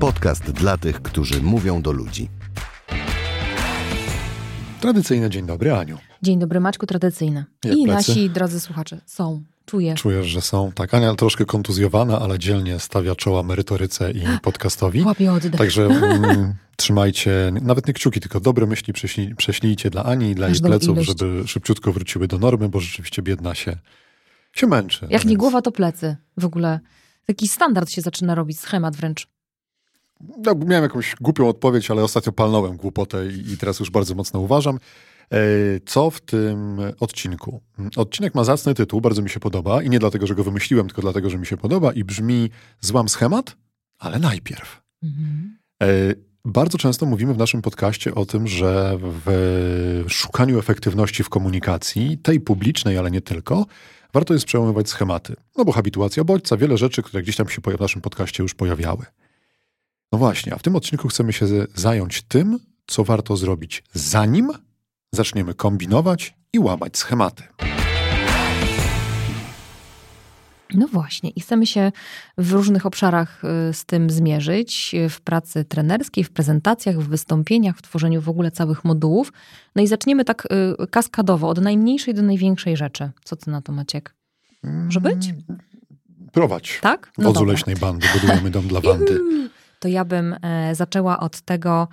Podcast dla tych, którzy mówią do ludzi. Tradycyjny dzień dobry, Aniu. Dzień dobry, Maćku, tradycyjne. Jak I plecy? nasi drodzy słuchacze są, czuję. Czujesz, że są. Tak, Ania troszkę kontuzjowana, ale dzielnie stawia czoła merytoryce i podcastowi. Łapie oddech. Także mm, trzymajcie, nawet nie kciuki, tylko dobre myśli prześlij, prześlijcie dla Ani i dla jej Każdą pleców, ilość. żeby szybciutko wróciły do normy, bo rzeczywiście biedna się, się męczy. Jak nie Więc- głowa, to plecy. W ogóle taki standard się zaczyna robić, schemat wręcz. No, miałem jakąś głupią odpowiedź, ale ostatnio palnąłem głupotę i, i teraz już bardzo mocno uważam. E, Co w tym odcinku? Odcinek ma zacny tytuł, bardzo mi się podoba i nie dlatego, że go wymyśliłem, tylko dlatego, że mi się podoba i brzmi Złam schemat, ale najpierw. Mhm. E, Bardzo często mówimy w naszym podcaście o tym, że w szukaniu efektywności w komunikacji, tej publicznej, ale nie tylko, warto jest przełamywać schematy. No bo habituacja bodźca, wiele rzeczy, które gdzieś tam się w naszym podcaście już pojawiały. No właśnie, a w tym odcinku chcemy się zająć tym, co warto zrobić, zanim zaczniemy kombinować i łamać schematy. No właśnie, i chcemy się w różnych obszarach y, z tym zmierzyć, y, w pracy trenerskiej, w prezentacjach, w wystąpieniach, w tworzeniu w ogóle całych modułów. No i zaczniemy tak y, kaskadowo, od najmniejszej do największej rzeczy. Co ty na to, Maciek? Może być? Prowadź. Tak? Wodzu dobra. leśnej bandy, budujemy dom dla Wandy. to ja bym e, zaczęła od tego,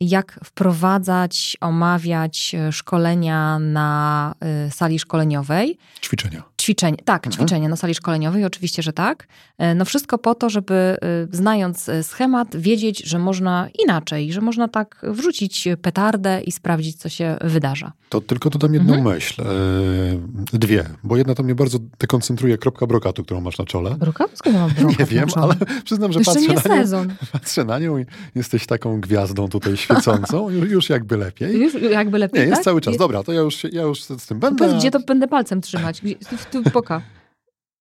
jak wprowadzać, omawiać e, szkolenia na e, sali szkoleniowej. Ćwiczenia. Ćwiczenie, tak, Mhm. ćwiczenia na sali szkoleniowej, oczywiście, że tak. E, No wszystko po to, żeby znając schemat, wiedzieć, że można inaczej, że można tak wrzucić petardę i sprawdzić, co się wydarza. To tylko dodam jedną Mhm. myśl. Dwie, bo jedna to mnie bardzo dekoncentruje kropka brokatu, którą masz na czole. Bruka? Skąd mam bruka? Nie wiem, ale przyznam, że Jeszcze patrzę nie na, nią, sezon. patrzę na nią i jesteś taką gwiazdą tutaj świecącą, już, już jakby lepiej. Już jakby lepiej, Nie, jest tak? cały czas. Dobra, to ja już, ja już z tym To będę. Powiedz, gdzie to będę palcem trzymać? Gdzie, tu, tu, poka.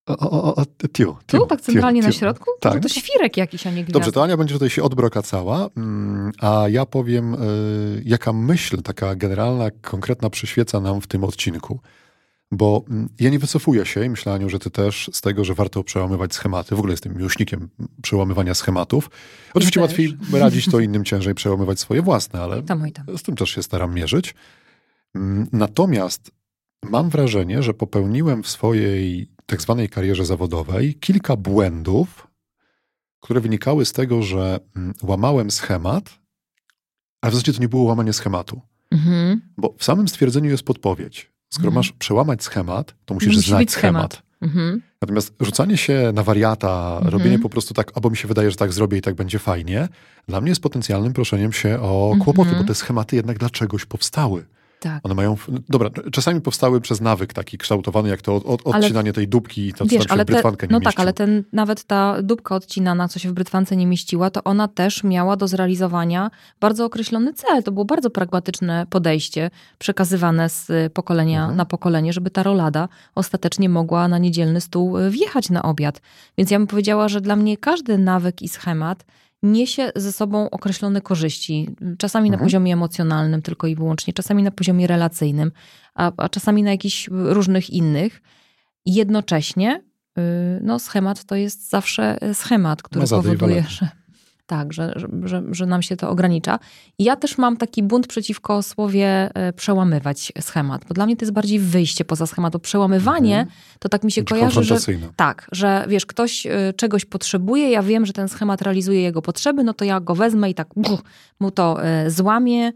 O, o, o, o, tiu, Tu, tiu, tak centralnie tiu, na tiu. środku? Tak. Może to świrek jakiś, a nie gwiazda. Dobrze, to Ania będzie tutaj się odbrokacała, mm, a ja powiem, y, jaka myśl taka generalna, konkretna przyświeca nam w tym odcinku. Bo mm, ja nie wycofuję się i myślę, Aniu, że ty też z tego, że warto przełamywać schematy. W ogóle jestem miłośnikiem przełamywania schematów. Oczywiście łatwiej radzić to innym, ciężej przełamywać swoje własne, ale Tam tam. z tym też się staram mierzyć. Mm, Natomiast mam wrażenie, że popełniłem w swojej tak zwanej karierze zawodowej kilka błędów, które wynikały z tego, że mm, łamałem schemat, a w zasadzie to nie było łamanie schematu. Mhm. Bo w samym stwierdzeniu jest podpowiedź. Skoro Mhm. masz przełamać schemat, to musisz Musi znać schemat. schemat. Mhm. Natomiast rzucanie się na wariata, Mhm. robienie po prostu tak, albo mi się wydaje, że tak zrobię i tak będzie fajnie, dla mnie jest potencjalnym proszeniem się o kłopoty, Mhm. bo te schematy jednak dla czegoś powstały. Tak. One mają. Dobra, czasami powstały przez nawyk taki kształtowany, jak to od, od, Ale- odcinanie tej dupki i to, co Wiesz, się ale w brytwankę te, nie no mieści. tak, ale ten, nawet ta dupka odcinana, co się w brytwance nie mieściła, to ona też miała do zrealizowania bardzo określony cel. To było bardzo pragmatyczne podejście, przekazywane z y, pokolenia Mhm. na pokolenie, żeby ta rolada ostatecznie mogła na niedzielny stół y, wjechać na obiad. Więc ja bym powiedziała, że dla mnie każdy nawyk i schemat niesie ze sobą określone korzyści. Czasami na Mhm. poziomie emocjonalnym tylko i wyłącznie, czasami na poziomie relacyjnym, a, a czasami na jakichś różnych innych. Jednocześnie y, no, schemat to jest zawsze y, schemat, który i powoduje, że tak, że, że, że, nam się to ogranicza. I ja też mam taki bunt przeciwko słowie y, przełamywać schemat, bo dla mnie to jest bardziej wyjście poza schemat. To przełamywanie Mhm. to tak mi się Znaczy kojarzy, że tak, że wiesz, ktoś y, czegoś potrzebuje, ja wiem, że ten schemat realizuje jego potrzeby, no to ja go wezmę i tak buch, mu to y, złamię.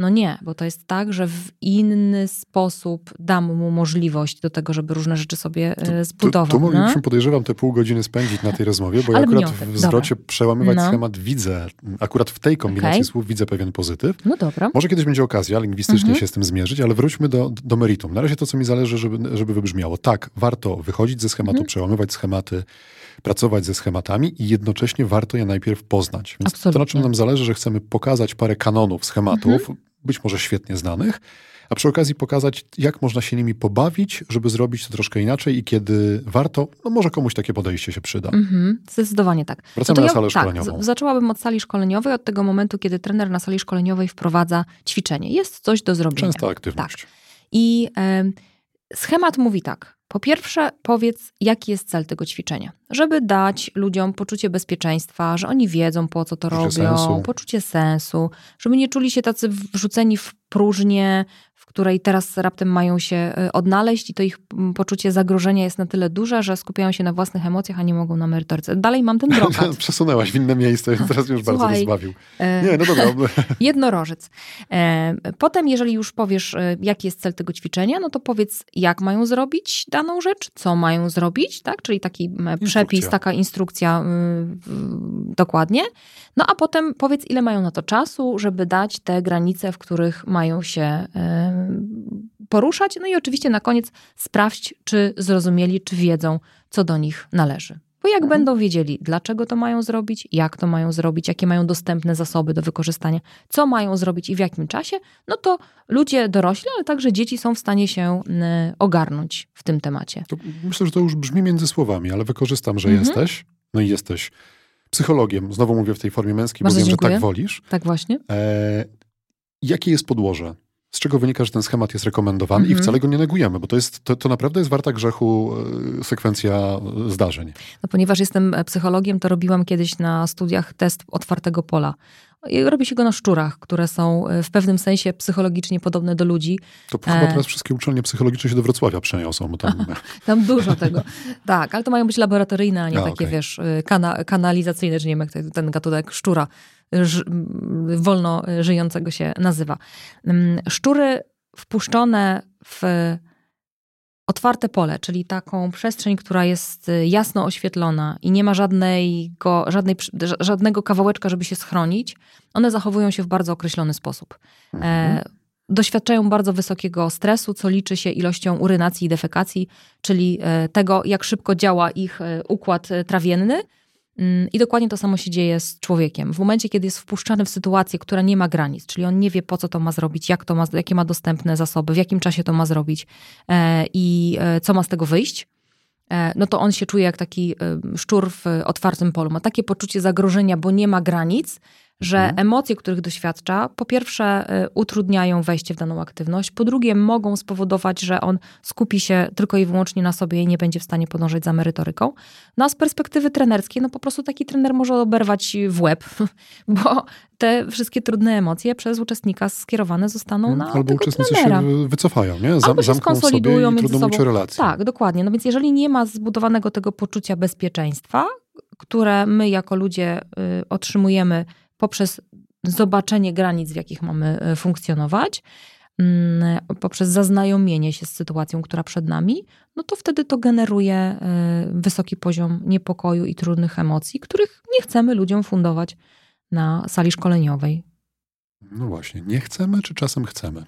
No nie, bo to jest tak, że w inny sposób dam mu możliwość do tego, żeby różne rzeczy sobie y, Tu, zbudował. tu no? podejrzewam, te pół godziny spędzić na tej rozmowie, bo ja Ale akurat miniotek, w zwrocie przełamywać No. schemat widzę, akurat w tej kombinacji Okej. słów widzę pewien pozytyw. no dobra. Może kiedyś będzie okazja lingwistycznie Mhm. się z tym zmierzyć, ale wróćmy do, do meritum. Na razie to, co mi zależy, żeby, żeby wybrzmiało. Tak, warto wychodzić ze schematu, Mhm. przełamywać schematy, pracować ze schematami i jednocześnie warto je najpierw poznać. Więc to, na Absolutnie. czym nam zależy, że chcemy pokazać parę kanonów schematów, Mhm. Być może świetnie znanych, a przy okazji pokazać, jak można się nimi pobawić, żeby zrobić to troszkę inaczej i kiedy warto, no może komuś takie podejście się przyda. Mhm, zdecydowanie tak. Wracamy to na ja- salę tak, szkoleniową. z- zaczęłabym od sali szkoleniowej, od tego momentu, kiedy trener na sali szkoleniowej wprowadza ćwiczenie. Jest coś do zrobienia. Częsta aktywność. I em, schemat mówi tak. Po pierwsze, powiedz, jaki jest cel tego ćwiczenia. Żeby dać ludziom poczucie bezpieczeństwa, że oni wiedzą, po co to Poczucie robią, sensu. poczucie sensu, żeby nie czuli się tacy wrzuceni w próżnię, której teraz raptem mają się y, odnaleźć i to ich mm, poczucie zagrożenia jest na tyle duże, że skupiają się na własnych emocjach, a nie mogą na merytoryce. Dalej mam ten brokat. Przesunęłaś w inne miejsce, więc teraz już bardzo Słuchaj, rozbawił. E, Nie, no dobra. Jednorożec. E, Potem, jeżeli już powiesz, e, jaki jest cel tego ćwiczenia, no to powiedz, jak mają zrobić daną rzecz, co mają zrobić, tak? Czyli taki m, przepis, taka instrukcja y, dokładnie. No a potem powiedz, ile mają na to czasu, żeby dać te granice, w których mają się poruszać. No i oczywiście na koniec sprawdź, czy zrozumieli, czy wiedzą, co do nich należy. Bo jak Mhm. będą wiedzieli, dlaczego to mają zrobić, jak to mają zrobić, jakie mają dostępne zasoby do wykorzystania, co mają zrobić i w jakim czasie, no to ludzie dorośli, ale także dzieci są w stanie się y, ogarnąć w tym temacie. To myślę, że to już brzmi między słowami, ale wykorzystam, że Mhm. jesteś. No i jesteś psychologiem. Znowu mówię w tej formie męskiej, Bardzo bo wiem, że dziękuję. tak wolisz. Tak właśnie? E, jakie jest podłoże? Z czego wynika, że ten schemat jest rekomendowany i Mhm. wcale go nie negujemy, bo to, jest, to, to naprawdę jest warta grzechu e, sekwencja e, zdarzeń. No, ponieważ jestem psychologiem, to robiłam kiedyś na studiach test otwartego pola. I robi się go na szczurach, które są y, w pewnym sensie psychologicznie podobne do ludzi. To chyba E. teraz wszystkie uczelnie psychologiczne się do Wrocławia przeniosą, bo tam Tam dużo tego. Tak, ale to mają być laboratoryjne, a nie A, takie, okej. wiesz, y, kana kanalizacyjne, czy nie wiem, jak ten- gatunek szczura wolno żyjącego się nazywa. Ym, Szczury wpuszczone w otwarte pole, czyli taką przestrzeń, która jest jasno oświetlona i nie ma żadnego, żadnej, żadnego kawałeczka, żeby się schronić, one zachowują się w bardzo określony sposób. E, doświadczają bardzo wysokiego stresu, co liczy się ilością urynacji i defekacji, czyli e, tego, jak szybko działa ich e, układ trawienny. Mm, I dokładnie to samo się dzieje z człowiekiem. W momencie, kiedy jest wpuszczany w sytuację, która nie ma granic, czyli on nie wie, po co to ma zrobić, jak to ma, jakie ma dostępne zasoby, w jakim czasie to ma zrobić e, i e, co ma z tego wyjść, e, no to on się czuje jak taki szczur w otwartym polu. Ma takie poczucie zagrożenia, bo nie ma granic, że Mhm. emocje, których doświadcza, po pierwsze y, utrudniają wejście w daną aktywność, po drugie mogą spowodować, że on skupi się tylko i wyłącznie na sobie i nie będzie w stanie podążać za merytoryką. No a z perspektywy trenerskiej, no po prostu taki trener może oberwać w łeb, bo te wszystkie trudne emocje przez uczestnika skierowane zostaną na Albo uczestnicy trenera. się wy- wycofają, nie? Zam, Albo się sobie skonsolidują i między sobą. relację. Tak, dokładnie. No więc jeżeli nie ma zbudowanego tego poczucia bezpieczeństwa, które my jako ludzie y, otrzymujemy poprzez zobaczenie granic, w jakich mamy y, funkcjonować, mm, poprzez zaznajomienie się z sytuacją, która przed nami, no to wtedy to generuje y, wysoki poziom niepokoju i trudnych emocji, których nie chcemy ludziom fundować na sali szkoleniowej. No właśnie, nie chcemy, czy czasem chcemy?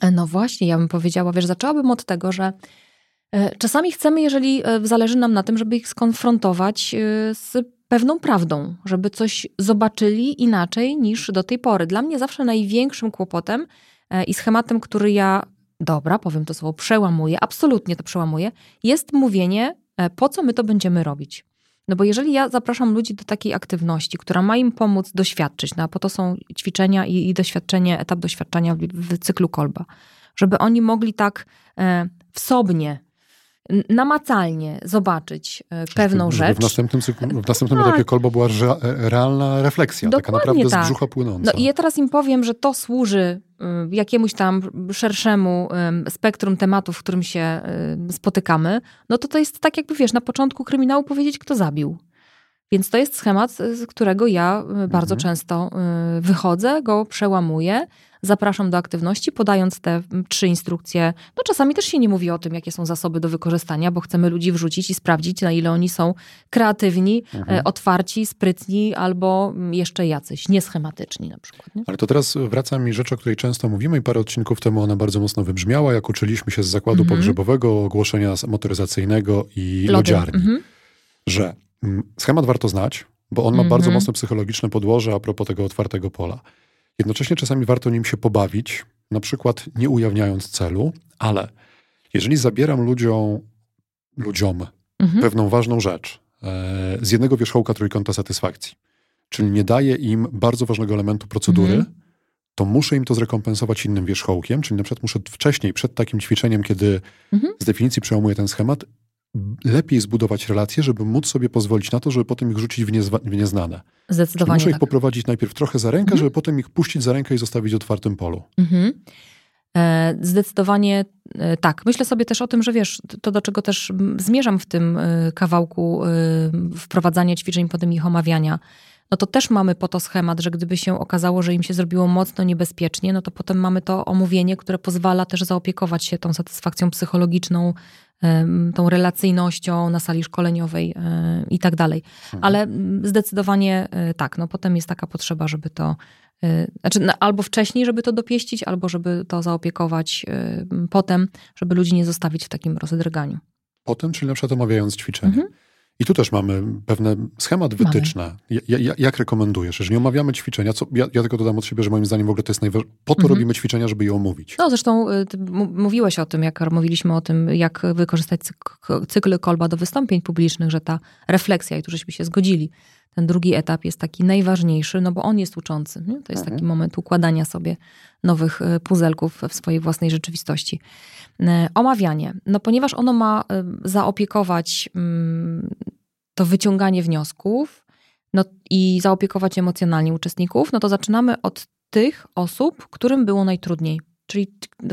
E, No właśnie, ja bym powiedziała, wiesz, zaczęłabym od tego, że e, czasami chcemy, jeżeli e, zależy nam na tym, żeby ich skonfrontować e, z pewną prawdą, żeby coś zobaczyli inaczej niż do tej pory. Dla mnie zawsze największym kłopotem e, i schematem, który ja, dobra, powiem to słowo, przełamuję, absolutnie to przełamuję, jest mówienie, e, po co my to będziemy robić. No bo jeżeli ja zapraszam ludzi do takiej aktywności, która ma im pomóc doświadczyć, no a po to są ćwiczenia i, i doświadczenie, etap doświadczenia w, w cyklu kolba, żeby oni mogli tak e, wsobnie, namacalnie zobaczyć e, pewną rzecz. W następnym, cyklu, w następnym Tak. etapie kolbo była rea- realna refleksja, taka Dokładnie naprawdę tak. z brzucha płynąca. No i ja teraz im powiem, że to służy y, jakiemuś tam szerszemu spektrum tematów, w którym się y, spotykamy, no to to jest tak jakby, wiesz, na początku kryminału powiedzieć, kto zabił. Więc to jest schemat, z którego ja y, bardzo Mhm. często y, wychodzę, go przełamuję, zapraszam do aktywności, podając te trzy instrukcje. No czasami też się nie mówi o tym, jakie są zasoby do wykorzystania, bo chcemy ludzi wrzucić i sprawdzić, na ile oni są kreatywni, Mhm. otwarci, sprytni albo jeszcze jacyś, nieschematyczni na przykład. Nie? Ale to teraz wraca mi rzecz, o której często mówimy i parę odcinków temu ona bardzo mocno wybrzmiała, jak uczyliśmy się z zakładu Mhm. pogrzebowego, ogłoszenia motoryzacyjnego i Lody. lodziarni, Mhm. że schemat warto znać, bo on ma Mhm. bardzo mocne psychologiczne podłoże a propos tego otwartego pola. Jednocześnie czasami warto nim się pobawić, na przykład nie ujawniając celu, ale jeżeli zabieram ludziom, ludziom Mhm. pewną ważną rzecz e, z jednego wierzchołka trójkąta satysfakcji, czyli nie daję im bardzo ważnego elementu procedury, Mhm. to muszę im to zrekompensować innym wierzchołkiem, czyli na przykład muszę wcześniej, przed takim ćwiczeniem, kiedy Mhm. z definicji przełamuję ten schemat, lepiej zbudować relacje, żeby móc sobie pozwolić na to, żeby potem ich rzucić w, niezwa- w nieznane. Czyli Zdecydowanie muszę ich tak. poprowadzić najpierw trochę za rękę, żeby potem ich puścić za rękę i zostawić w otwartym polu. Mhm. E, Zdecydowanie e, tak. Myślę sobie też o tym, że wiesz, to do czego też zmierzam w tym e, kawałku wprowadzania ćwiczeń, potem ich omawiania, no to też mamy po to schemat, że gdyby się okazało, że im się zrobiło mocno niebezpiecznie, no to potem mamy to omówienie, które pozwala też zaopiekować się tą satysfakcją psychologiczną, tą relacyjnością na sali szkoleniowej e, i tak dalej. Ale mm, zdecydowanie e, tak, no potem jest taka potrzeba, żeby to y, znaczy, no, albo wcześniej, żeby to dopieścić, albo żeby to zaopiekować y, potem, żeby ludzi nie zostawić w takim rozdrganiu. Potem, czyli na przykład omawiając ćwiczenie. Mhm. I tu też mamy pewne schemat wytyczne. Ja, ja, jak rekomendujesz? Jeżeli omawiamy ćwiczenia, co, ja, ja tylko dodam od siebie, że moim zdaniem w ogóle to jest najważniejsze. Po to Mhm. robimy ćwiczenia, żeby je omówić. No zresztą y, mówiłeś o tym, jak mówiliśmy o tym, jak wykorzystać cyk- cykl kolba do wystąpień publicznych, że ta refleksja, i tu żeśmy się zgodzili, ten drugi etap jest taki najważniejszy, no bo on jest uczący. Nie? To jest taki moment układania sobie nowych y, puzelków w swojej własnej rzeczywistości. Y, Omawianie. No ponieważ ono ma y, zaopiekować mm, to wyciąganie wniosków no i zaopiekować emocjonalnie uczestników, no to zaczynamy od tych osób, którym było najtrudniej. Czyli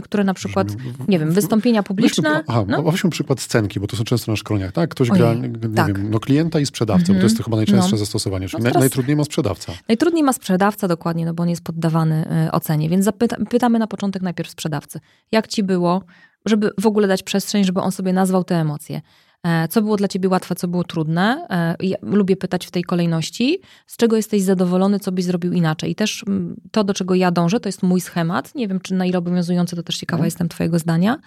które na przykład, nie wiem, wystąpienia publiczne. Weźmy, aha, no, weźmy przykład scenki, bo to są często na szkoleniach, tak? Ktoś Ojej, gra, nie tak. wiem, no klienta i sprzedawcę, bo to Mhm. jest to chyba najczęstsze No. zastosowanie. Czyli No teraz- najtrudniej ma sprzedawca. Najtrudniej ma sprzedawca, dokładnie, no bo on jest poddawany y, ocenie. Więc zapyta, pytamy na początek najpierw sprzedawcy, jak ci było, żeby w ogóle dać przestrzeń, żeby on sobie nazwał te emocje. E, Co było dla ciebie łatwe, co było trudne? E, Ja lubię pytać w tej kolejności, z czego jesteś zadowolony, co byś zrobił inaczej. I też mm, to, do czego ja dążę, to jest mój schemat. Nie wiem, czy na ile obowiązujący, to też ciekawa Mhm. jestem twojego zdania.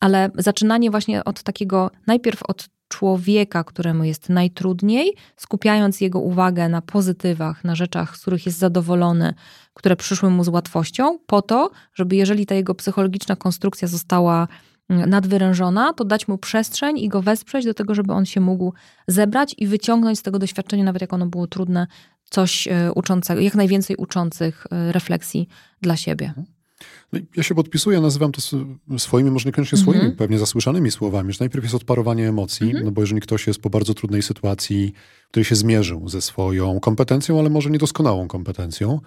Ale zaczynanie właśnie od takiego, najpierw od człowieka, któremu jest najtrudniej, skupiając jego uwagę na pozytywach, na rzeczach, z których jest zadowolony, które przyszły mu z łatwością, po to, żeby jeżeli ta jego psychologiczna konstrukcja została mm, nadwyrężona, to dać mu przestrzeń i go wesprzeć do tego, żeby on się mógł zebrać i wyciągnąć z tego doświadczenia, nawet jak ono było trudne, coś e, uczącego, jak najwięcej uczących e, refleksji dla siebie. No Ja się podpisuję, nazywam to swoimi, może niekoniecznie swoimi, Mhm. pewnie zasłyszanymi słowami, że najpierw jest odparowanie emocji, Mhm. no bo jeżeli ktoś jest po bardzo trudnej sytuacji, w której się zmierzył ze swoją kompetencją, ale może niedoskonałą kompetencją,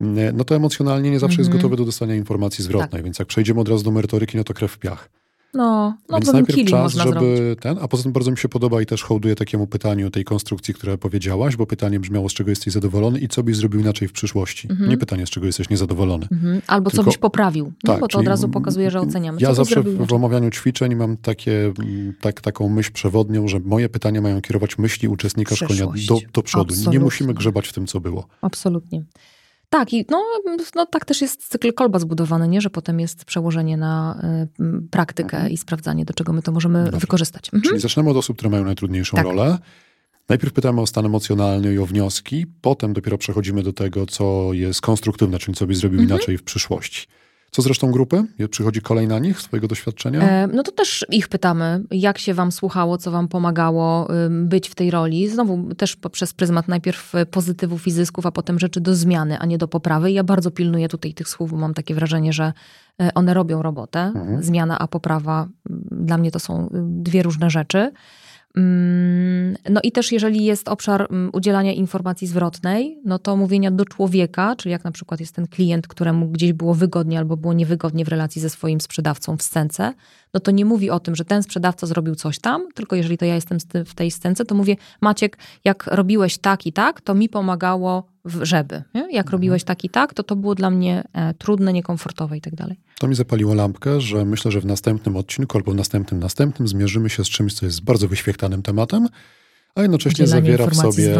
nie, no to emocjonalnie nie zawsze jest Mhm. gotowy do dostania informacji zwrotnej, więc jak przejdziemy od razu do merytoryki, no to krew w piach. No, no Więc najpierw czas, żeby zrobić. ten, a poza tym bardzo mi się podoba i też hołduję takiemu pytaniu tej konstrukcji, które powiedziałaś, bo pytanie brzmiało, z czego jesteś zadowolony i co byś zrobił inaczej w przyszłości. Mhm. Nie pytanie, z czego jesteś niezadowolony. Mhm. Albo co Tylko- byś poprawił, no, Tak, bo to od razu pokazuje, że oceniamy. Ja co zawsze w, omawianiu ćwiczeń mam takie, tak, taką myśl przewodnią, że moje pytania mają kierować myśli uczestnika szkolenia do, do przodu. Nie Absolutnie. musimy grzebać w tym, co było. Absolutnie. Tak, i no, no tak też jest cykl kolba zbudowany, nie? że potem jest przełożenie na y, praktykę i sprawdzanie, do czego my to możemy Dobrze. wykorzystać. Mhm. Czyli zaczynamy od osób, które mają najtrudniejszą Tak. rolę. Najpierw pytamy o stan emocjonalny i o wnioski, potem dopiero przechodzimy do tego, co jest konstruktywne, czyli co byś zrobił Mhm. inaczej w przyszłości. Co z resztą grupy? Przychodzi kolej na nich, swojego doświadczenia? E, No to też ich pytamy, jak się wam słuchało, co wam pomagało być w tej roli. Znowu też poprzez pryzmat najpierw e, pozytywów i zysków, a potem rzeczy do zmiany, a nie do poprawy. I Ja bardzo pilnuję tutaj tych słów, bo mam takie wrażenie, że e, one robią robotę. Mhm. Zmiana a poprawa, mm, dla mnie to są y, dwie różne rzeczy. Mm, No i też jeżeli jest obszar mm, udzielania informacji zwrotnej, no to mówienia do człowieka, czyli jak na przykład jest ten klient, któremu gdzieś było wygodnie albo było niewygodnie w relacji ze swoim sprzedawcą w scence, no to nie mówi o tym, że ten sprzedawca zrobił coś tam, tylko jeżeli to ja jestem w tej scence, to mówię, Maciek, jak robiłeś tak i tak, to mi pomagało żeby. Nie? Jak robiłeś tak i tak, to to było dla mnie e, trudne, niekomfortowe i tak dalej. To mi zapaliło lampkę, że myślę, że w następnym odcinku albo w następnym, następnym zmierzymy się z czymś, co jest bardzo wyświechtanym tematem, a jednocześnie Udzielanie zawiera w sobie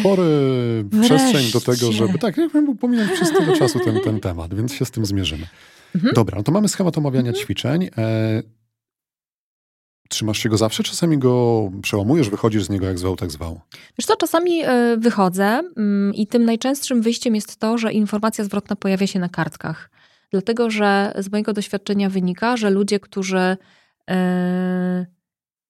spory przestrzeń do Wreszcie. tego, żeby tak, jakbym pominąć przez tyle czasu ten, ten temat, więc się z tym zmierzymy. Mhm. Dobra, no to mamy schemat omawiania ćwiczeń. E, trzymasz się go zawsze? Czasami go przełamujesz, wychodzisz z niego jak zwał, tak zwał. Wiesz co, czasami y, wychodzę mm, i tym najczęstszym wyjściem jest to, że informacja zwrotna pojawia się na kartkach. Dlatego, że z mojego doświadczenia wynika, że ludzie, którzy y,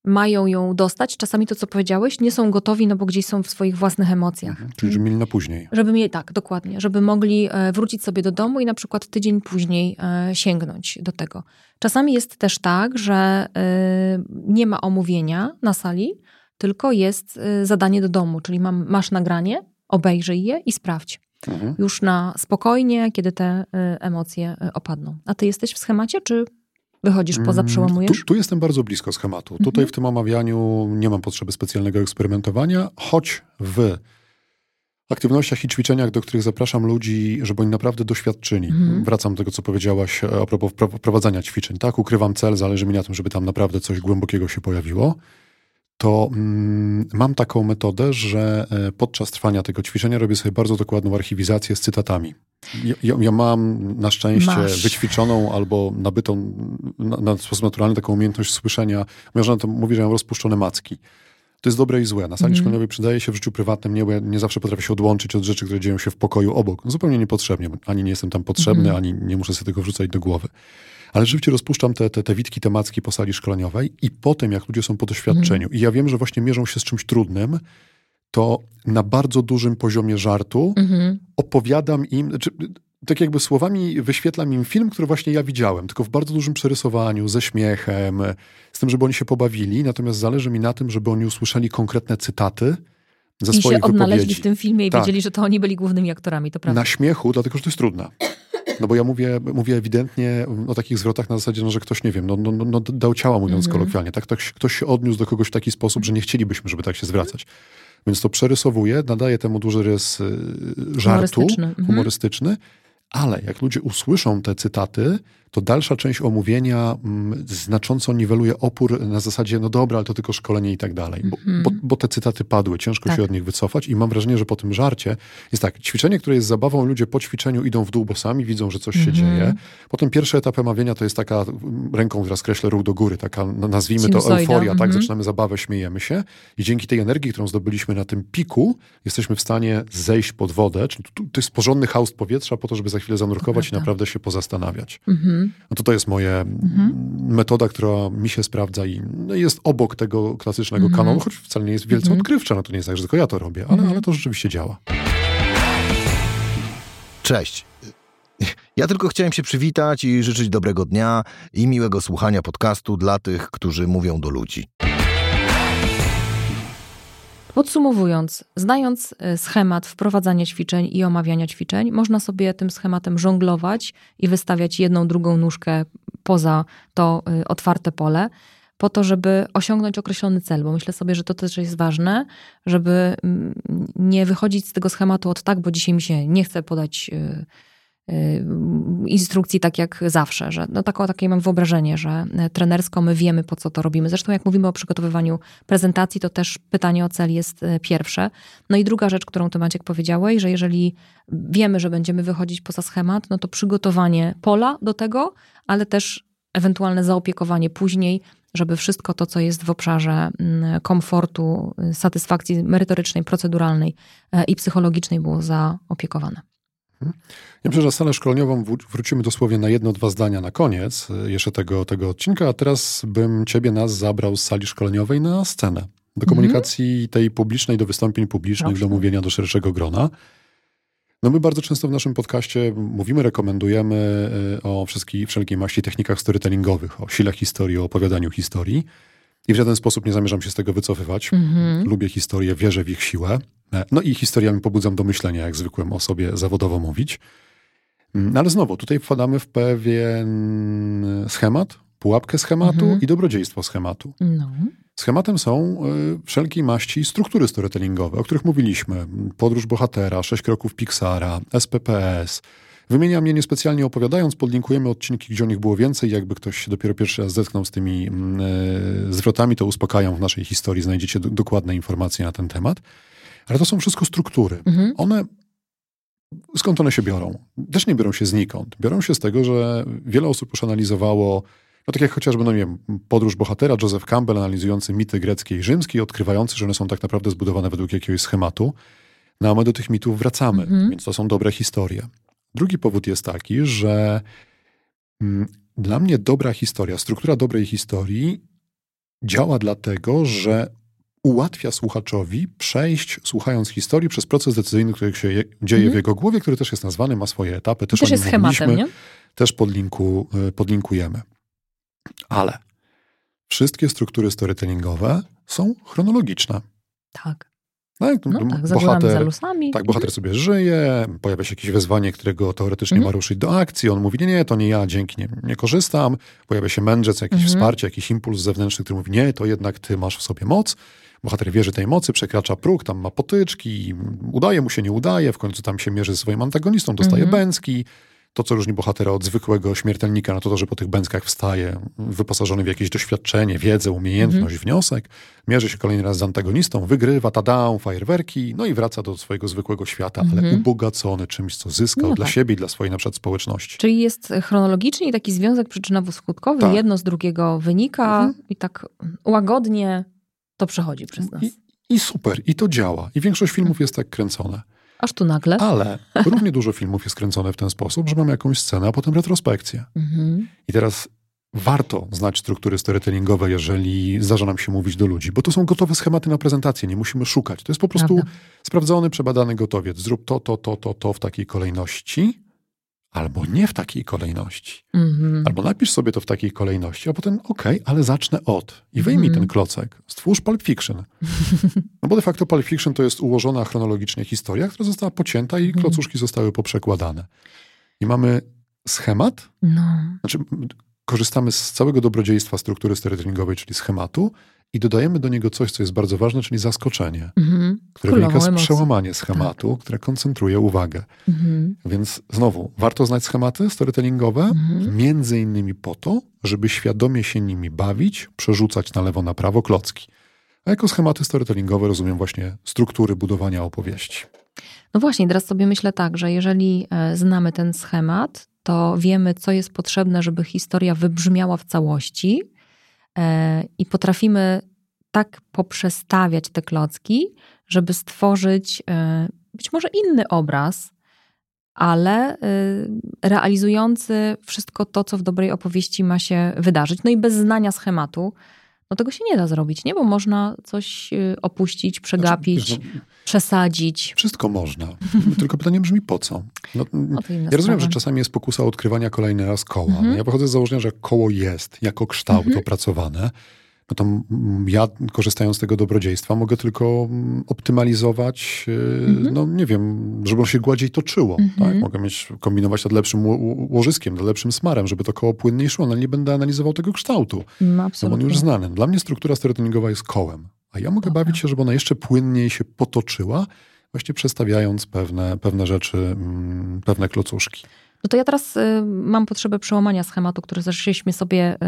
mają ją dostać. Czasami to, co powiedziałeś, nie są gotowi, no bo gdzieś są w swoich własnych emocjach. Mhm. Czyli, żeby mieli na później. Żeby mieli, tak, dokładnie. Żeby mogli e, wrócić sobie do domu i na przykład tydzień później e, sięgnąć do tego. Czasami jest też tak, że e, nie ma omówienia na sali, tylko jest zadanie do domu, czyli mam, masz nagranie, obejrzyj je i sprawdź. Mhm. Już na spokojnie, kiedy te emocje opadną. A ty jesteś w schemacie, czy Wychodzisz poza, mm, przełamujesz? Tu, tu jestem bardzo blisko schematu. Mhm. Tutaj w tym omawianiu nie mam potrzeby specjalnego eksperymentowania, choć w aktywnościach i ćwiczeniach, do których zapraszam ludzi, żeby oni naprawdę doświadczyli. Mhm. Wracam do tego, co powiedziałaś a propos prowadzenia ćwiczeń. Tak, ukrywam cel, zależy mi na tym, żeby tam naprawdę coś głębokiego się pojawiło. To mm, mam taką metodę, że e, podczas trwania tego ćwiczenia robię sobie bardzo dokładną archiwizację z cytatami. Ja, ja, mam na szczęście Masz. wyćwiczoną albo nabytą na, na, sposób naturalny taką umiejętność słyszenia. Moja żona to mówi, że mam rozpuszczone macki. To jest dobre i złe. Na sali mm. szkoleniowej przydaje się w życiu prywatnym, nie, bo ja nie zawsze potrafię się odłączyć od rzeczy, które dzieją się w pokoju obok. Zupełnie niepotrzebnie. Ani nie jestem tam potrzebny, mm. ani nie muszę sobie tego wrzucać do głowy. Ale rzeczywiście rozpuszczam te, te, te witki, te macki po sali szkoleniowej i potem, jak ludzie są po doświadczeniu mm. i ja wiem, że właśnie mierzą się z czymś trudnym, to na bardzo dużym poziomie żartu mhm. opowiadam im, znaczy, tak jakby słowami wyświetlam im film, który właśnie ja widziałem, tylko w bardzo dużym przerysowaniu, ze śmiechem, z tym, żeby oni się pobawili, natomiast zależy mi na tym, żeby oni usłyszeli konkretne cytaty ze I swoich się odnaleźli wypowiedzi. w tym filmie i tak. wiedzieli, że to oni byli głównymi aktorami, to prawda. Na śmiechu, dlatego, że to jest trudne. No bo ja mówię, mówię ewidentnie o takich zwrotach na zasadzie, no, że ktoś, nie wiem, no, no, no dał ciała, mówiąc -hmm. kolokwialnie. Tak? Ktoś, ktoś się odniósł do kogoś w taki sposób, że nie chcielibyśmy, żeby tak się zwracać. Więc to przerysowuje, nadaje temu duży rys y, żartu, humorystyczny. Mhm. humorystyczny ale jak ludzie usłyszą te cytaty, to dalsza część omówienia mm, znacząco niweluje opór na zasadzie, no dobra, ale to tylko szkolenie i tak dalej. Bo, mm -hmm. bo, bo, te cytaty padły, ciężko tak. się od nich wycofać i mam wrażenie, że po tym żarcie jest tak, ćwiczenie, które jest zabawą, ludzie po ćwiczeniu idą w dół, bo sami widzą, że coś mm -hmm. się mhm. dzieje. Potem pierwszy etap omawiania to jest taka mm, ręką, która skreślę ruch do góry, taka no, nazwijmy to euforia, mm -hmm. tak, mhm. zaczynamy zabawę, śmiejemy się i dzięki tej energii, którą zdobyliśmy na tym piku, jesteśmy w stanie zejść pod wodę, czyli to, to jest porządny haust powietrza po to, żeby za chwilę zanurkować i naprawdę się pozastanawiać. Mhm. No to to jest moja mhm. metoda, która mi się sprawdza i no jest obok tego klasycznego mhm. kanonu, choć wcale nie jest wielce mhm. odkrywcza. No to nie jest tak, że tylko ja to robię, ale, ale to rzeczywiście działa. Cześć. Ja tylko chciałem się przywitać i życzyć dobrego dnia i miłego słuchania podcastu dla tych, którzy mówią do ludzi. Podsumowując, znając e, schemat wprowadzania ćwiczeń i omawiania ćwiczeń, można sobie tym schematem żonglować i wystawiać jedną, drugą nóżkę poza to e, otwarte pole, po to, żeby osiągnąć określony cel, bo myślę sobie, że to też jest ważne, żeby mm, nie wychodzić z tego schematu od tak, bo dzisiaj mi się nie chce podać e, instrukcji tak jak zawsze, że no tako, takie mam wyobrażenie, że e, trenersko my wiemy po co to robimy. Zresztą jak mówimy o przygotowywaniu prezentacji, to też pytanie o cel jest e, pierwsze. No i druga rzecz, którą ty Maciek powiedziałeś, że jeżeli wiemy, że będziemy wychodzić poza schemat, no to przygotowanie pola do tego, ale też ewentualne zaopiekowanie później, żeby wszystko to, co jest w obszarze mm, komfortu, y, satysfakcji merytorycznej, proceduralnej e, i psychologicznej było zaopiekowane. Ja myślę, że salę szkoleniową wrócimy dosłownie na jedno, dwa zdania na koniec e, jeszcze tego, tego odcinka, a teraz bym ciebie, nas zabrał z sali szkoleniowej na scenę. Do komunikacji mm -hmm. tej publicznej, do wystąpień publicznych, Proszę. do mówienia do szerszego grona. No my bardzo często w naszym podcaście mówimy, rekomendujemy e, o wszystkich, wszelkiej maści technikach storytellingowych, o sile historii, o opowiadaniu historii. I w żaden sposób nie zamierzam się z tego wycofywać. Mm -hmm. Lubię historię, wierzę w ich siłę. E, no i historiami pobudzam do myślenia, jak zwykłem o sobie zawodowo mówić. Mm, ale znowu, tutaj wpadamy w pewien schemat, pułapkę schematu mhm. i dobrodziejstwo schematu. No. Schematem są y, wszelkiej maści struktury storytellingowe, o których mówiliśmy. Podróż bohatera, sześć kroków Pixara, SPPS. Wymieniam je niespecjalnie opowiadając, podlinkujemy odcinki, gdzie o nich było więcej. Jakby ktoś się dopiero pierwszy raz zetknął z tymi y, zwrotami, to uspokajam w naszej historii, znajdziecie dokładne informacje na ten temat. Ale to są wszystko struktury. Mhm. One Skąd one się biorą? Też nie biorą się znikąd. Biorą się z tego, że wiele osób już analizowało, no tak jak chociażby, no nie wiem, podróż bohatera Joseph Campbell analizujący mity greckie i rzymskie, odkrywający, że one są tak naprawdę zbudowane według jakiegoś schematu. No a my do tych mitów wracamy, mhm. więc to są dobre historie. Drugi powód jest taki, że mm, dla mnie dobra historia, struktura dobrej historii działa dlatego, że ułatwia słuchaczowi przejść, słuchając historii, przez proces decyzyjny, który się je, dzieje Mhm. w jego głowie, który też jest nazwany, ma swoje etapy. Też, Też jest schematem, nie? Też podlinku, y, podlinkujemy. Ale wszystkie struktury storytellingowe są chronologiczne. Tak. Tak, No tak, górami, za tak, bohater sobie żyje, pojawia się jakieś wezwanie, którego teoretycznie Mhm. ma ruszyć do akcji. On mówi, nie, nie, to nie ja, dzięki, nie, nie korzystam. Pojawia się mędrzec, jakieś Mhm. wsparcie, jakiś impuls zewnętrzny, który mówi, nie, to jednak ty masz w sobie moc. Bohater wierzy tej mocy, przekracza próg, tam ma potyczki, udaje mu się, nie udaje, w końcu tam się mierzy ze swoim antagonistą, dostaje Mhm. bęcki. To, co różni bohatera od zwykłego śmiertelnika, no to to, że po tych bęckach wstaje wyposażony w jakieś doświadczenie, wiedzę, umiejętność, Mhm. wniosek, mierzy się kolejny raz z antagonistą, wygrywa, tada, fajerwerki, no i wraca do swojego zwykłego świata, ale Mhm. ubogacony czymś, co zyskał No dla tak. siebie i dla swojej na przykład społeczności. Czyli jest chronologicznie taki związek przyczynowo-skutkowy, Tak. jedno z drugiego wynika Mhm. i tak łagodnie to przechodzi przez nas. I, I super, i to działa. I większość filmów jest tak kręcone. Aż tu nagle. Ale równie dużo filmów jest kręcone w ten sposób, że mamy jakąś scenę, a potem retrospekcję. Mhm. I teraz warto znać struktury storytellingowe, jeżeli zdarza nam się mówić do ludzi, bo to są gotowe schematy na prezentację, nie musimy szukać. To jest po prostu Prawda. sprawdzony, przebadany gotowiec. Zrób to, to, to, to, to w takiej kolejności, albo nie w takiej kolejności. Mhm. Albo napisz sobie to w takiej kolejności, a potem okej, ale zacznę od. I wyjmij Mhm. ten klocek. Stwórz Pulp Fiction. No bo de facto Pulp Fiction to jest ułożona chronologicznie historia, która została pocięta i Mhm. klocuszki zostały poprzekładane. I mamy schemat, No. znaczy korzystamy z całego dobrodziejstwa struktury storytellingowej, czyli schematu i dodajemy do niego coś, co jest bardzo ważne, czyli zaskoczenie, Mhm. które Królową wynika z przełamania schematu, które koncentruje uwagę. Mhm. Więc znowu, warto znać schematy storytellingowe, Mhm. między innymi po to, żeby świadomie się nimi bawić, przerzucać na lewo, na prawo klocki. A jako schematy storytellingowe rozumiem właśnie struktury budowania opowieści. No właśnie, teraz sobie myślę tak, że jeżeli e, znamy ten schemat, to wiemy, co jest potrzebne, żeby historia wybrzmiała w całości i potrafimy tak poprzestawiać te klocki, żeby stworzyć e, być może inny obraz, ale e, realizujący wszystko to, co w dobrej opowieści ma się wydarzyć. No i bez znania schematu, no tego się nie da zrobić, nie? Bo można coś e, opuścić, przegapić, Znaczy, wiesz, no, przesadzić. wszystko można. Tylko pytanie brzmi po co? No, No ja rozumiem, że czasami jest pokusa odkrywania kolejny raz koła. Mhm. Ja pochodzę z założenia, że koło jest jako kształt Mhm. opracowane. No to ja, korzystając z tego dobrodziejstwa, mogę tylko optymalizować, yy, Mhm. no nie wiem, żeby ono się gładziej toczyło. Mhm. Tak? Mogę mieć, kombinować nad lepszym ło- ło- łożyskiem, nad lepszym smarem, żeby to koło płynniej szło, no ale nie będę analizował tego kształtu, No, bo on absolutnie. już znany. Dla mnie struktura storytellingowa jest kołem, a ja mogę Dobra. bawić się, żeby ona jeszcze płynniej się potoczyła, właśnie przestawiając pewne, pewne rzeczy, mm, pewne klocuszki. No to ja teraz y, mam potrzebę przełamania schematu, który żeśmy sobie y,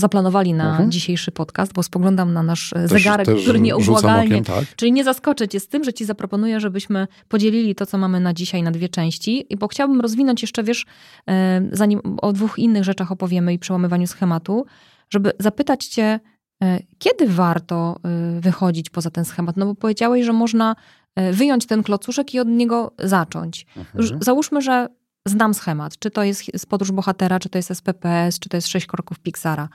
zaplanowali na Mhm. dzisiejszy podcast, bo spoglądam na nasz y, Też- zegarek, też który nieubłagalnie... okiem, tak? Czyli nie zaskoczę cię z tym, że ci zaproponuję, żebyśmy podzielili to, co mamy na dzisiaj na dwie części, I bo chciałabym rozwinąć jeszcze, wiesz, y, zanim o dwóch innych rzeczach opowiemy i przełamywaniu schematu, żeby zapytać cię, kiedy warto y, wychodzić poza ten schemat? No bo powiedziałeś, że można y, wyjąć ten klocuszek i od niego zacząć. Mhm. załóżmy, że znam schemat. Czy to jest podróż bohatera, czy to jest SPPS, czy to jest sześć kroków Pixara.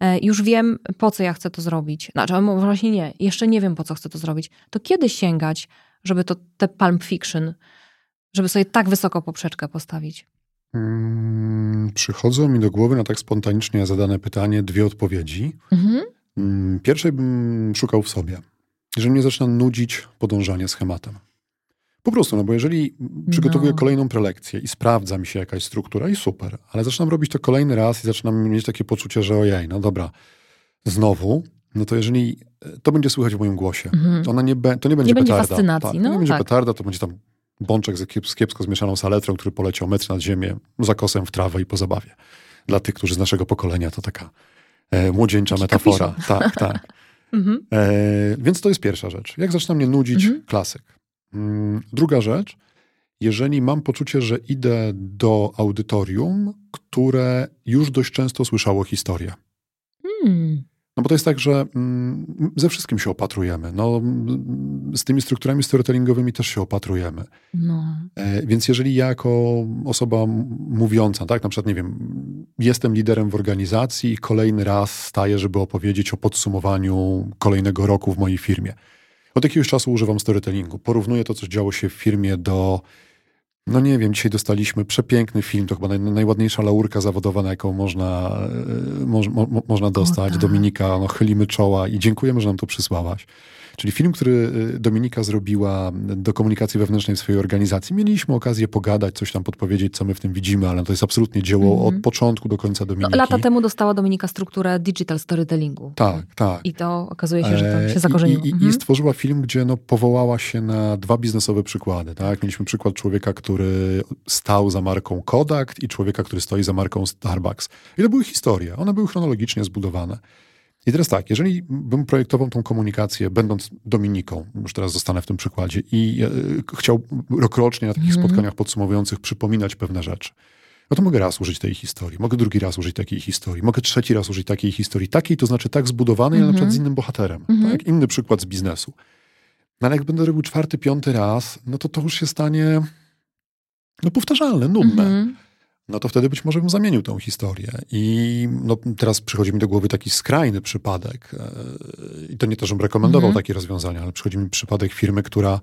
E, Już wiem, po co ja chcę to zrobić. Znaczy, mo- właśnie nie, jeszcze nie wiem, po co chcę to zrobić. To kiedy sięgać, żeby to te Pulp Fiction, żeby sobie tak wysoko poprzeczkę postawić? Mm, Przychodzą mi do głowy na tak spontanicznie zadane pytanie dwie odpowiedzi. Mhm. Mm, Pierwszej bym szukał w sobie. Jeżeli mnie zaczyna nudzić podążanie schematem. Po prostu, no bo jeżeli przygotowuję No. kolejną prelekcję i sprawdza mi się jakaś struktura i super, ale zaczynam robić to kolejny raz i zaczynam mieć takie poczucie, że ojej, no dobra, znowu, no to jeżeli to będzie słychać w moim głosie, Mhm. ona nie, be, to nie będzie Nie będzie petarda. fascynacji, tak, to no nie będzie tak. petarda, to będzie tam bączek z kiep- z kiepsko zmieszaną saletrą, który poleciał metr nad ziemię, za kosem w trawę i po zabawie. Dla tych, którzy z naszego pokolenia to taka e, młodzieńcza Taki metafora. Tak, tak. Mhm. E, więc to jest pierwsza rzecz. Jak zaczyna mnie nudzić, Mhm. klasyk. Mm, druga rzecz, jeżeli mam poczucie, że idę do audytorium, które już dość często słyszało historię. No bo to jest tak, że mm, ze wszystkim się opatrujemy. No, z tymi strukturami storytellingowymi też się opatrujemy. No. E, Więc jeżeli ja jako osoba mówiąca, tak, na przykład, nie wiem, jestem liderem w organizacji i kolejny raz staję, żeby opowiedzieć o podsumowaniu kolejnego roku w mojej firmie. Od jakiegoś czasu używam storytellingu. Porównuję to, co działo się w firmie do no nie wiem, dzisiaj dostaliśmy przepiękny film, to chyba naj, najładniejsza laurka zawodowa, na jaką można, e, mo, mo, można dostać. Tak. Dominika, no chylimy czoła i dziękujemy, że nam to przysłałaś. Czyli film, który y, Dominika zrobiła do komunikacji wewnętrznej w swojej organizacji. Mieliśmy okazję pogadać, coś tam podpowiedzieć, co my w tym widzimy, ale to jest absolutnie dzieło mm -hmm. od początku do końca Dominiki. No, lata temu dostała Dominika strukturę digital storytellingu. Tak, tak. I to okazuje się, że to się zakorzeniło. I, i, mhm. i stworzyła film, gdzie no, powołała się na dwa biznesowe przykłady. Tak? Mieliśmy przykład człowieka, który stał za marką Kodak i człowieka, który stoi za marką Starbucks. I to były historie. One były chronologicznie zbudowane. I teraz tak, jeżeli bym projektował tą komunikację, będąc Dominiką, już teraz zostanę w tym przykładzie, i e, chciał rokrocznie na takich mm. spotkaniach podsumowujących przypominać pewne rzeczy, no to mogę raz użyć tej historii, mogę drugi raz użyć takiej historii, mogę trzeci raz użyć takiej historii, takiej, to znaczy tak zbudowanej, mm -hmm. ale na przykład z mhm. innym bohaterem. Mm -hmm. tak? Inny przykład z biznesu. No ale jak będę robił czwarty, piąty raz, no to to już się stanie no powtarzalne, nudne. Mm -hmm no to wtedy być może bym zamienił tą historię. I no, teraz przychodzi mi do głowy taki skrajny przypadek. E, I to nie to, żebym rekomendował mhm. takie rozwiązania, ale przychodzi mi przypadek firmy, która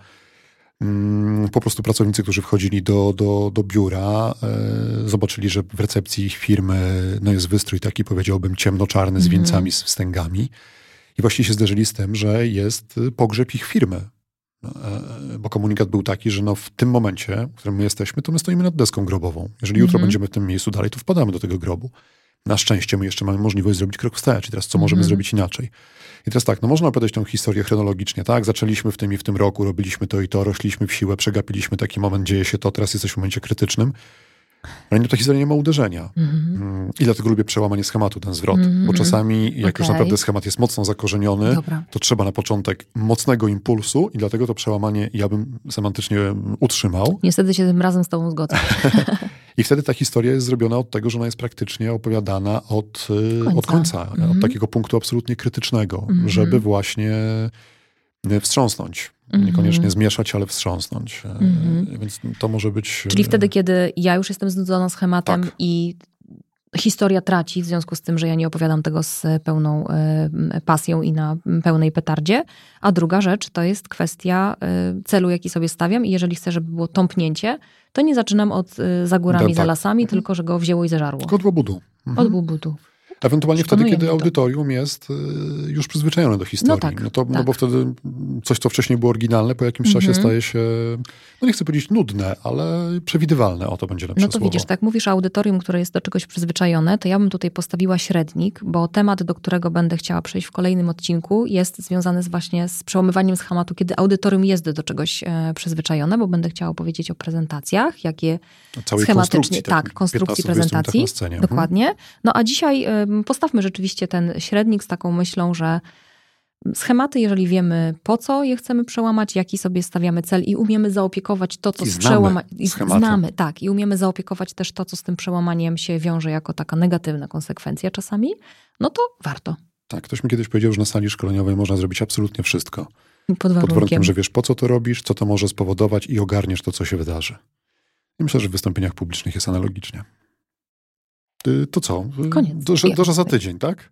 mm, po prostu pracownicy, którzy wchodzili do, do, do biura, e, zobaczyli, że w recepcji ich firmy no jest wystrój taki, powiedziałbym, ciemnoczarny z mhm. wieńcami, z wstęgami. I właściwie się zderzyli z tym, że jest pogrzeb ich firmy. E, bo komunikat był taki, że no w tym momencie, w którym my jesteśmy, to my stoimy nad deską grobową. Jeżeli jutro mm będziemy w tym miejscu dalej, to wpadamy do tego grobu. Na szczęście my jeszcze mamy możliwość zrobić krok wstecz i teraz co możemy mm zrobić inaczej. I teraz tak, no można opowiadać tę historię chronologicznie, tak? Zaczęliśmy w tym i w tym roku, robiliśmy to i to, rośliśmy w siłę, przegapiliśmy taki moment, dzieje się to, teraz jesteśmy w momencie krytycznym. Ale nie, ta historia nie ma uderzenia. Mm-hmm. I dlatego lubię przełamanie schematu, ten zwrot. Mm-hmm. Bo czasami, jak okay. już naprawdę schemat jest mocno zakorzeniony, Dobra. to trzeba na początek mocnego impulsu i dlatego to przełamanie ja bym semantycznie utrzymał. Niestety się tym razem z tobą zgodzę. I wtedy ta historia jest zrobiona od tego, że ona jest praktycznie opowiadana od y, końca, od, końca, mm-hmm. od takiego punktu absolutnie krytycznego, mhm. żeby właśnie wstrząsnąć Niekoniecznie mm -hmm. zmieszać, ale wstrząsnąć. Mm -hmm. Więc to może być. Czyli wtedy, kiedy ja już jestem znudzona schematem tak. i historia traci w związku z tym, że ja nie opowiadam tego z pełną pasją i na pełnej petardzie. A druga rzecz to jest kwestia celu, jaki sobie stawiam i jeżeli chcę, żeby było tąpnięcie, to nie zaczynam od za górami, tak. za lasami, mhm. tylko że go wzięło i zeżarło. Tylko od łobudu. Mhm. Od łobudu. Ewentualnie wtedy, kiedy audytorium jest y, już przyzwyczajone do historii. No, tak, no, to, no tak. no bo wtedy coś, co wcześniej było oryginalne, po jakimś czasie mhm. staje się, no nie chcę powiedzieć nudne, ale przewidywalne. O to będzie lepsze No to słowo. widzisz, tak mówisz o audytorium, które jest do czegoś przyzwyczajone, to ja bym tutaj postawiła średnik, bo temat, do którego będę chciała przejść w kolejnym odcinku, jest związany z właśnie z przełamywaniem schematu, kiedy audytorium jest do czegoś e, przyzwyczajone, bo będę chciała powiedzieć o prezentacjach, jakie Całej schematycznie, tak, konstrukcji prezentacji. Dokładnie. No a dzisiaj postawmy rzeczywiście ten średnik z taką myślą, że schematy, jeżeli wiemy po co je chcemy przełamać, jaki sobie stawiamy cel i umiemy zaopiekować to, co I z przełamaniem. Znamy, tak. I umiemy zaopiekować też to, co z tym przełamaniem się wiąże jako taka negatywna konsekwencja czasami, no to warto. Tak, ktoś mi kiedyś powiedział, że na sali szkoleniowej można zrobić absolutnie wszystko. Pod warunkiem. Pod warunkiem, że wiesz po co to robisz, co to może spowodować i ogarniesz to, co się wydarzy. I myślę, że w wystąpieniach publicznych jest analogicznie. Y, to co? Koniec. Do, do, do za tydzień, tak?